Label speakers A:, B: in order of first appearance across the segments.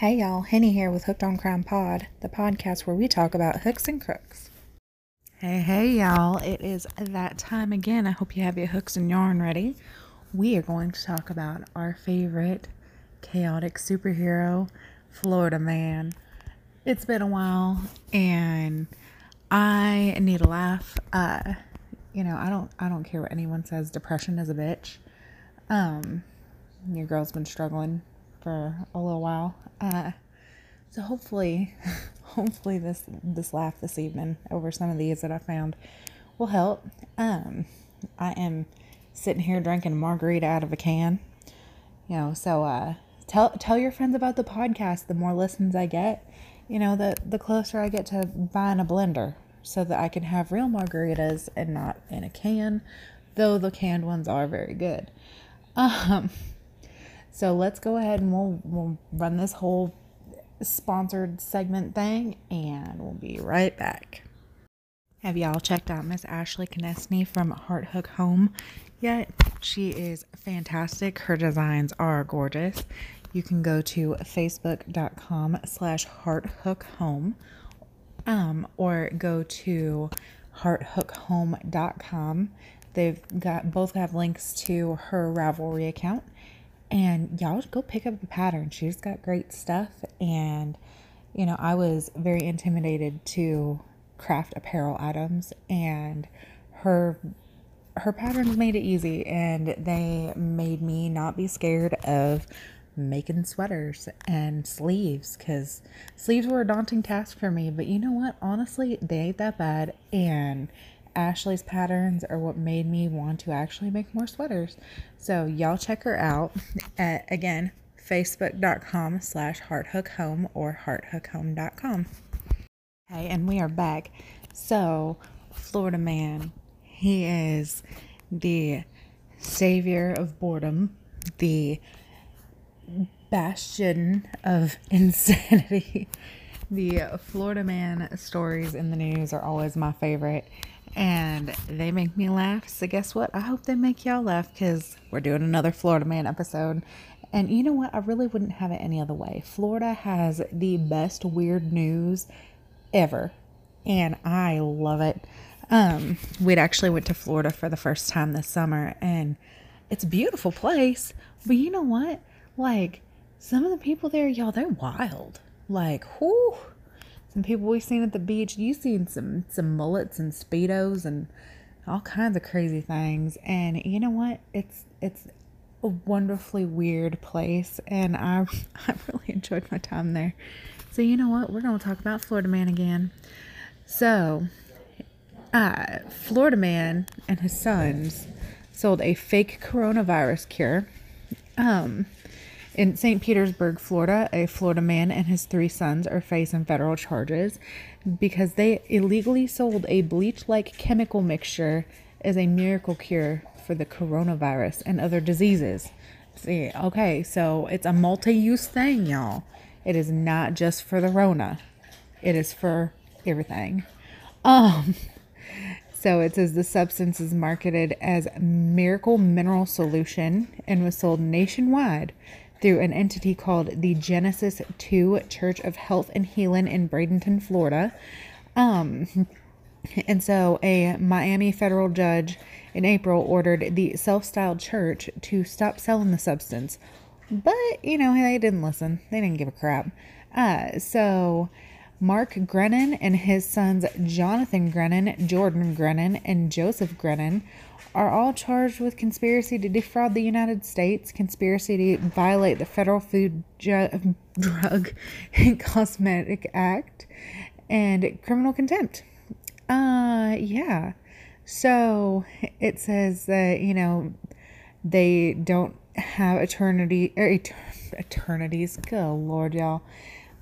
A: Hey y'all, Henny here with Hooked on Crime Pod, the podcast where we talk about hooks and crooks. Hey, hey y'all, it is that time again. I hope you have your hooks and yarn ready. We are going to talk about our favorite chaotic superhero, Florida Man. It's been a while and I need a laugh. Uh, you know, I don't I don't care what anyone says, depression is a bitch. Um, your girl's been struggling for a little while. Uh, so hopefully, hopefully this this laugh this evening over some of these that I found will help. Um, I am sitting here drinking margarita out of a can. You know, so uh, tell tell your friends about the podcast. The more listens I get, you know, the the closer I get to buying a blender so that I can have real margaritas and not in a can. Though the canned ones are very good. Um, so let's go ahead and we'll, we'll run this whole sponsored segment thing and we'll be right back. Have y'all checked out Miss Ashley Konechny from Heart Hook Home yet? She is fantastic. Her designs are gorgeous. You can go to facebook.com slash hearthookhome um, or go to hearthookhome.com. They've got both have links to her Ravelry account and y'all go pick up the pattern. She's got great stuff. And, you know, I was very intimidated to craft apparel items and her her patterns made it easy and they made me not be scared of making sweaters and sleeves because sleeves were a daunting task for me but you know what honestly they ain't that bad and Ashley's patterns are what made me want to actually make more sweaters. So y'all check her out at again facebook.com slash hearthookhome or hearthookhome.com. Hey, and we are back. So Florida man, he is the savior of boredom, the bastion of insanity. The Florida man stories in the news are always my favorite and they make me laugh. So, guess what? I hope they make y'all laugh because we're doing another Florida Man episode. And you know what? I really wouldn't have it any other way. Florida has the best weird news ever, and I love it. Um, we'd actually went to Florida for the first time this summer, and it's a beautiful place. But you know what? Like some of the people there, y'all, they're wild. Like, whoo some people we've seen at the beach. You've seen some some mullets and speedos and all kinds of crazy things. And you know what? It's it's a wonderfully weird place, and I I really enjoyed my time there. So you know what? We're gonna talk about Florida Man again. So, uh, Florida Man and his sons sold a fake coronavirus cure. Um, in St. Petersburg, Florida, a Florida man and his three sons are facing federal charges because they illegally sold a bleach like chemical mixture as a miracle cure for the coronavirus and other diseases. See, okay, so it's a multi use thing, y'all. It is not just for the Rona, it is for everything. Um, so it says the substance is marketed as Miracle Mineral Solution and was sold nationwide through an entity called the Genesis 2 Church of Health and Healing in Bradenton, Florida. Um, and so a Miami federal judge in April ordered the self styled church to stop selling the substance. But, you know, they didn't listen. They didn't give a crap. Uh, so Mark Grenon and his sons Jonathan Grenon, Jordan Grenon, and Joseph Grenon are all charged with conspiracy to defraud the United States, conspiracy to violate the Federal Food Ju- Drug and Cosmetic Act, and criminal contempt. Uh, yeah. So it says that, you know, they don't have eternity, or er, eternities. Good Lord, y'all.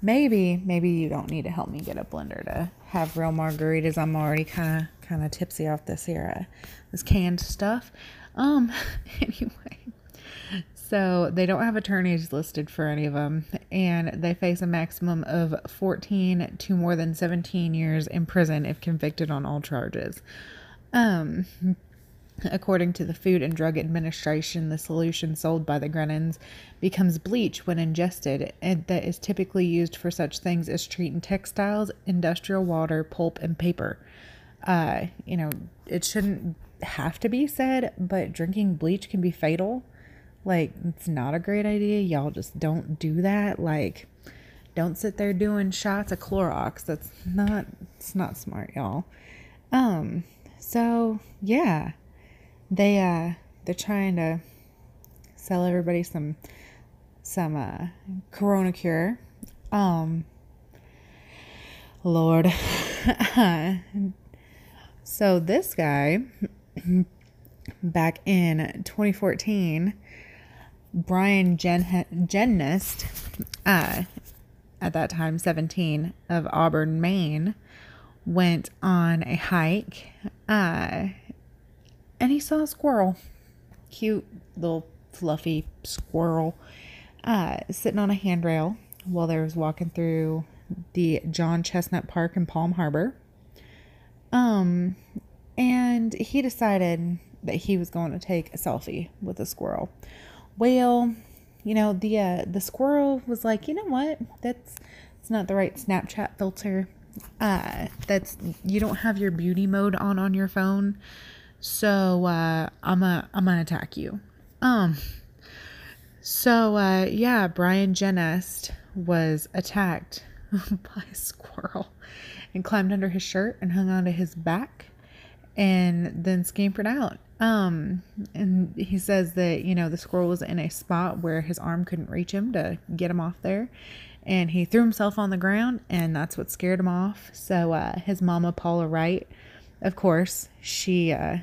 A: Maybe, maybe you don't need to help me get a blender to have real margaritas. I'm already kind of kind of tipsy off this here uh, this canned stuff. Um anyway, so they don't have attorneys listed for any of them and they face a maximum of 14 to more than 17 years in prison if convicted on all charges. Um According to the Food and Drug Administration, the solution sold by the Grenons becomes bleach when ingested, and that is typically used for such things as treating textiles, industrial water, pulp, and paper. Uh, you know, it shouldn't have to be said, but drinking bleach can be fatal. Like, it's not a great idea. Y'all just don't do that. Like, don't sit there doing shots of Clorox. That's not, it's not smart, y'all. Um, so yeah they uh they're trying to sell everybody some some uh corona cure um lord so this guy back in 2014 brian Gen- uh at that time 17 of auburn maine went on a hike uh and he saw a squirrel. Cute little fluffy squirrel uh, sitting on a handrail while they was walking through the John Chesnut Park in Palm Harbor. Um, and he decided that he was going to take a selfie with a squirrel. Well, you know the uh, the squirrel was like, you know what? That's it's not the right Snapchat filter. Uh, that's you don't have your beauty mode on on your phone. So uh, I'm a I'm gonna attack you. Um. So uh, yeah, Brian Genest was attacked by a squirrel and climbed under his shirt and hung onto his back and then scampered out. Um, and he says that you know the squirrel was in a spot where his arm couldn't reach him to get him off there, and he threw himself on the ground, and that's what scared him off. So uh, his mama Paula Wright, of course, she uh,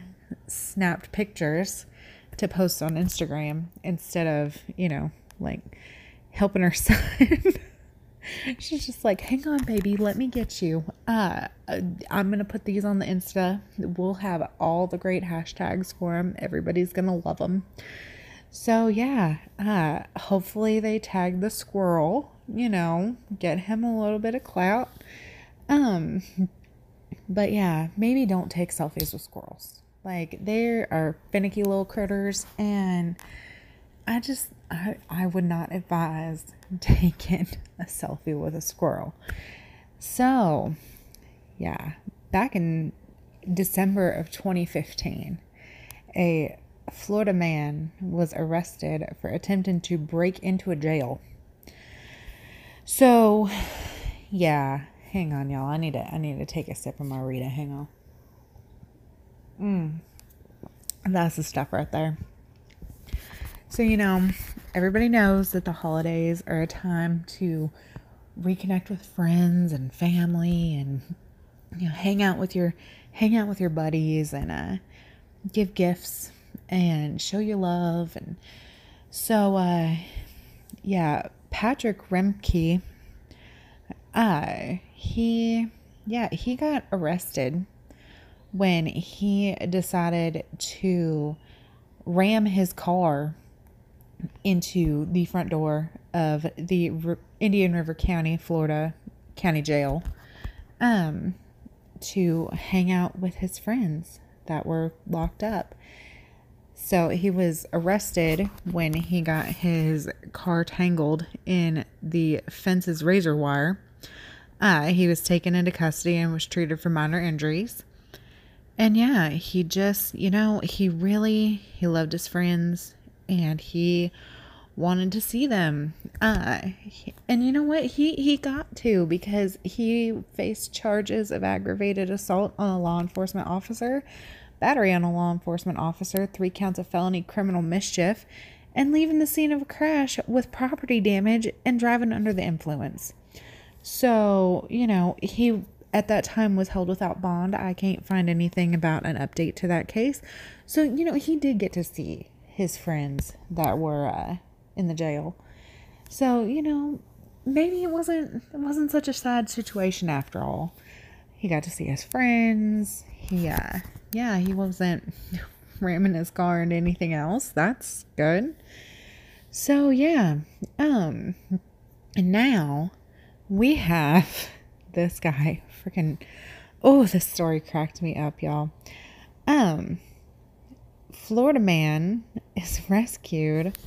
A: snapped pictures to post on Instagram instead of, you know, like helping her son. She's just like, hang on, baby, let me get you. Uh, I'm going to put these on the Insta. We'll have all the great hashtags for them. Everybody's going to love them. So, yeah, uh, hopefully they tag the squirrel, you know, get him a little bit of clout. Um, but yeah, maybe don't take selfies with squirrels. Like they are finicky little critters and I just I, I would not advise taking a selfie with a squirrel. So, yeah, back in December of 2015, a Florida man was arrested for attempting to break into a jail. So, yeah, hang on y'all. I need to I need to take a sip of my Rita. Hang on. Mm. That's the stuff right there. So, you know, everybody knows that the holidays are a time to reconnect with friends and family and you know, hang out with your hang out with your buddies and uh give gifts and show your love and so uh yeah, Patrick Remke uh he yeah, he got arrested when he decided to ram his car into the front door of the R- Indian River County, Florida County Jail um, to hang out with his friends that were locked up. So he was arrested when he got his car tangled in the fence's razor wire. Uh, he was taken into custody and was treated for minor injuries. And yeah, he just, you know, he really he loved his friends and he wanted to see them. Uh and you know what? He he got to because he faced charges of aggravated assault on a law enforcement officer, battery on a law enforcement officer, 3 counts of felony criminal mischief, and leaving the scene of a crash with property damage and driving under the influence. So, you know, he at that time was held without bond. I can't find anything about an update to that case. So, you know, he did get to see his friends that were uh, in the jail. So, you know, maybe it wasn't it wasn't such a sad situation after all. He got to see his friends. He uh yeah, he wasn't ramming his car into anything else. That's good. So, yeah. Um and now we have this guy freaking oh this story cracked me up y'all um Florida man is rescued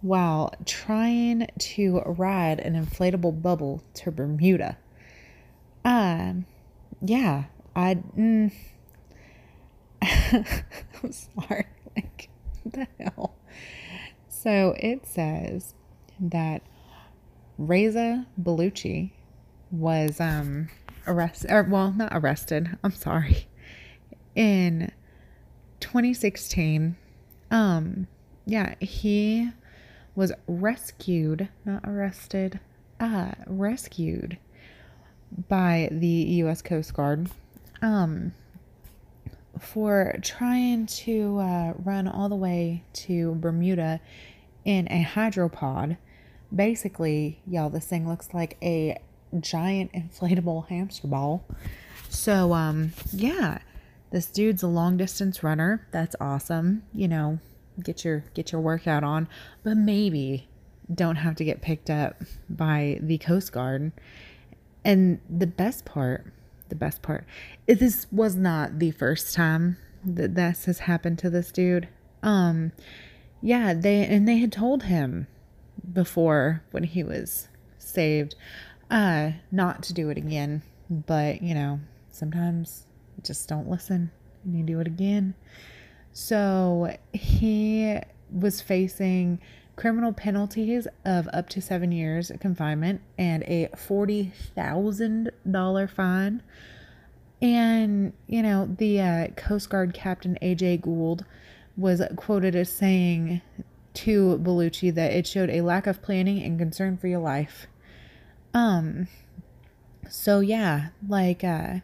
A: while trying to ride an inflatable bubble to Bermuda. Um, yeah, I. Mm, I'm sorry. Like, the hell? So it says that Reza Baluchi was um arrested, or well, not arrested. I'm sorry. In 2016, um, yeah, he was rescued, not arrested, uh, rescued by the U.S. Coast Guard, um, for trying to uh, run all the way to Bermuda in a hydropod. Basically, y'all, this thing looks like a giant inflatable hamster ball. So, um, yeah, this dude's a long distance runner. That's awesome. You know, get your get your workout on, but maybe don't have to get picked up by the Coast Guard. And the best part, the best part, is this was not the first time that this has happened to this dude. Um, yeah, they and they had told him before when he was saved, uh, not to do it again. But you know, sometimes just don't listen and you do it again. So he was facing criminal penalties of up to seven years confinement and a $40,000 fine. And, you know, the uh, Coast Guard Captain AJ Gould was quoted as saying to Baluchi that it showed a lack of planning and concern for your life. Um, so yeah, like, uh,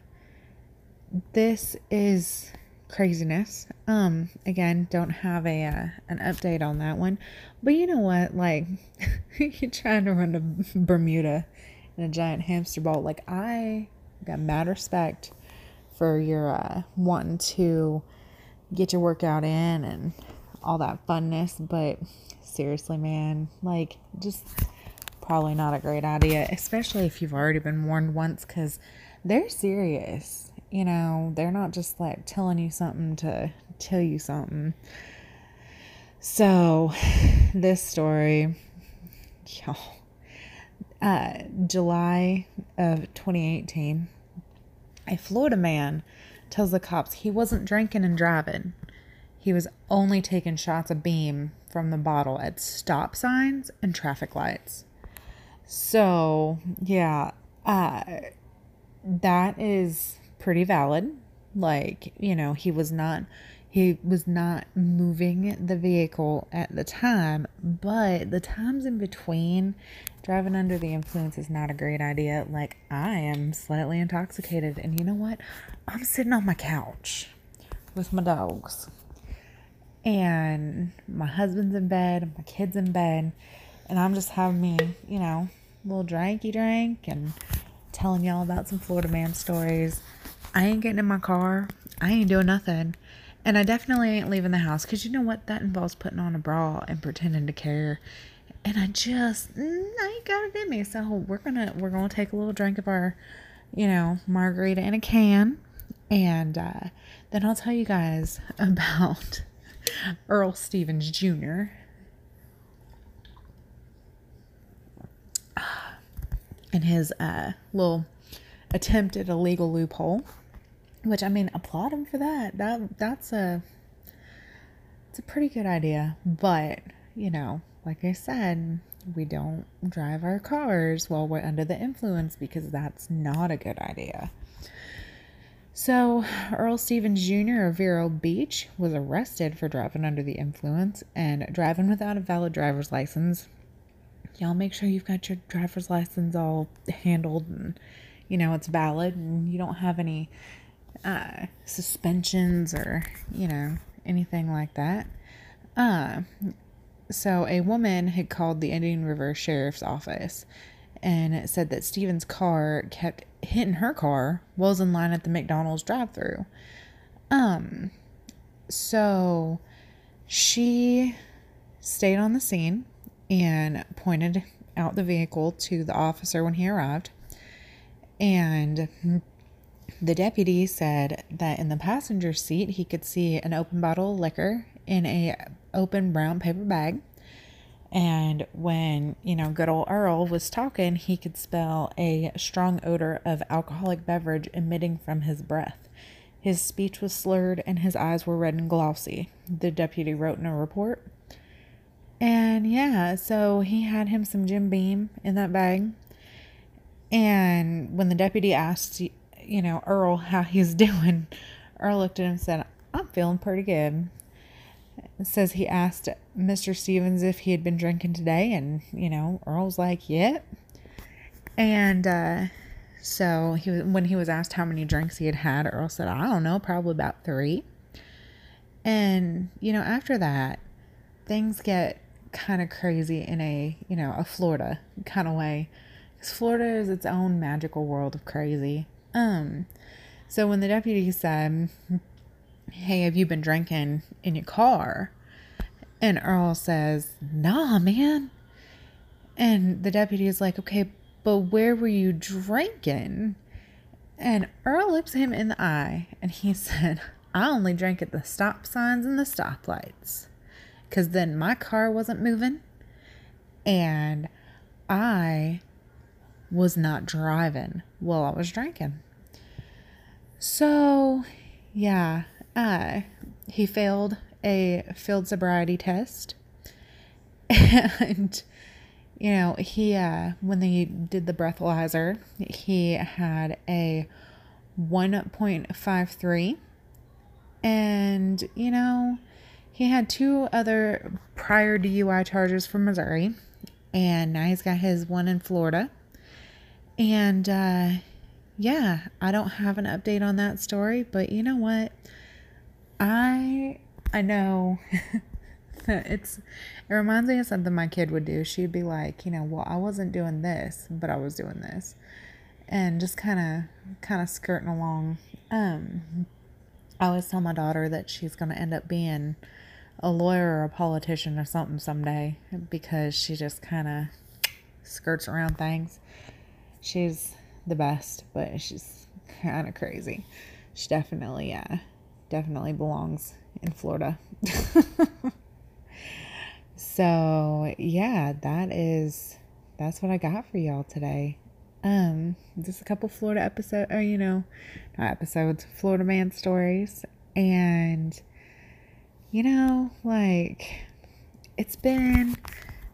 A: this is craziness. Um, again, don't have a uh, an update on that one, but you know what? Like, you're trying to run to Bermuda in a giant hamster ball. Like, I got mad respect for your uh, wanting to get your workout in and all that funness, but seriously, man, like, just probably not a great idea, especially if you've already been warned once, because they're serious you know, they're not just like telling you something to tell you something. So, this story, y'all, uh, July of 2018, a Florida man tells the cops he wasn't drinking and driving. He was only taking shots of beam from the bottle at stop signs and traffic lights. So, yeah, uh, that is pretty valid. Like, you know, he was not he was not moving the vehicle at the time, but the times in between driving under the influence is not a great idea. Like I am slightly intoxicated and you know what? I'm sitting on my couch with my dogs. And my husband's in bed, my kids in bed, and I'm just having me, you know, little drinky drink and telling y'all about some Florida man stories I ain't getting in my car. I ain't doing nothing. And I definitely ain't leaving the house because you know what? That involves putting on a bra and pretending to care. And I just, mm, I ain't got it in me. So we're gonna we're gonna take a little drink of our, you know, margarita in a can, and uh, then I'll tell you guys about Earl Stevens Jr. and his uh, little attempt at a legal loophole. Which I mean, applaud him for that. That that's a it's a pretty good idea. But, you know, like I said, we don't drive our cars while we're under the influence because that's not a good idea. So, Earl Stevens Jr. of Vero Beach was arrested for driving under the influence and driving without a valid driver's license. Y'all make sure you've got your driver's license all handled and you know it's valid and you don't have any uh, suspensions or, you know, anything like that. Uh, so a woman had called the Indian River Sheriff's Office and said that Steven's car kept hitting her car while was in line at the McDonald's drive-through. Um, so she stayed on the scene and pointed out the vehicle to the officer when he arrived. And the deputy said that in the passenger seat he could see an open bottle of liquor in a open brown paper bag. And when, you know, good old Earl was talking, he could smell a strong odor of alcoholic beverage emitting from his breath. His speech was slurred and his eyes were red and glossy, the deputy wrote in a report. And yeah, so he had him some Jim Beam in that bag. And when the deputy asked, you know, Earl how he's doing, Earl looked at him and said, I'm feeling pretty good. Says he asked Mr. Stevens if he had been drinking today, and you know, Earl's like, "Yep." And uh, so he when he was asked how many drinks he had had, Earl said, "I don't know, probably about three. And you know, after that, things get kind of crazy in a you know a Florida kind of way, because Florida is its own magical world of crazy. Um, so when the deputy said, Hey, have you been drinking in your car? And Earl says, Nah, man. And the deputy is like, Okay, but where were you drinking? And Earl looks him in the eye and he said, I only drank at the stop signs and the stoplights. Because then my car wasn't moving and I was not driving while I was drinking. So, yeah, uh, he failed a field sobriety test. and, you know, he, uh, when they did the breathalyzer, he had a 1.53. And, you know, he had two other prior DUI charges from Missouri. And now he's got his one in Florida. And, uh, yeah, I don't have an update on that story, but you know what? I I know that it's it reminds me of something my kid would do. She'd be like, you know, well, I wasn't doing this, but I was doing this. And just kind of kind of skirting along. Um I always tell my daughter that she's going to end up being a lawyer or a politician or something someday because she just kind of skirts around things. She's the best, but she's kind of crazy. She definitely, yeah, definitely belongs in Florida. so yeah, that is that's what I got for y'all today. Um, just a couple Florida episode, or you know, not episodes, Florida man stories, and you know, like it's been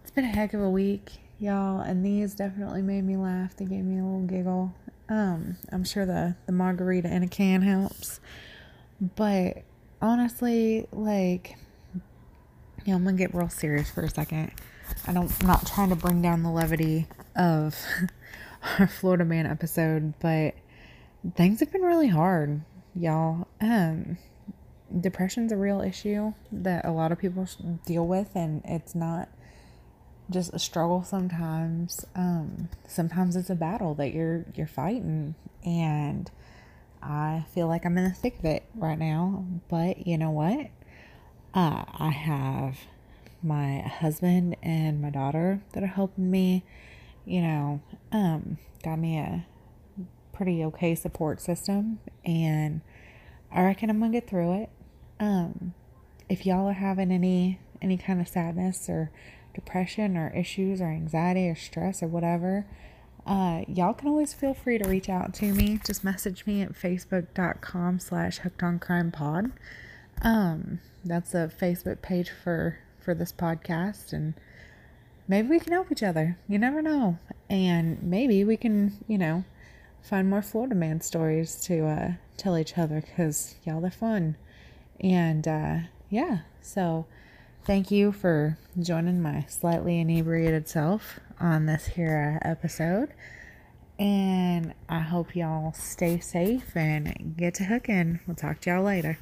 A: it's been a heck of a week y'all and these definitely made me laugh. They gave me a little giggle. Um i'm sure the the margarita in a can helps. But honestly like yeah i'm gonna get real serious for a second. I don't I'm not trying to bring down the levity of our florida man episode but things have been really hard y'all. Um depression's a real issue that a lot of people deal with and it's not just a struggle sometimes. Um, sometimes it's a battle that you're you're fighting, and I feel like I'm in the thick of it right now. But you know what? Uh, I have my husband and my daughter that are helping me. You know, um, got me a pretty okay support system, and I reckon I'm gonna get through it. Um, if y'all are having any any kind of sadness or depression or issues or anxiety or stress or whatever, uh, y'all can always feel free to reach out to me. Just message me at facebook.com slash hooked on crime pod. Um, that's a Facebook page for, for this podcast and maybe we can help each other. You never know. And maybe we can, you know, find more Florida man stories to, uh, tell each other because y'all are fun. And, uh, yeah, so, Thank you for joining my slightly inebriated self on this here episode. And I hope y'all stay safe and get to hooking. We'll talk to y'all later.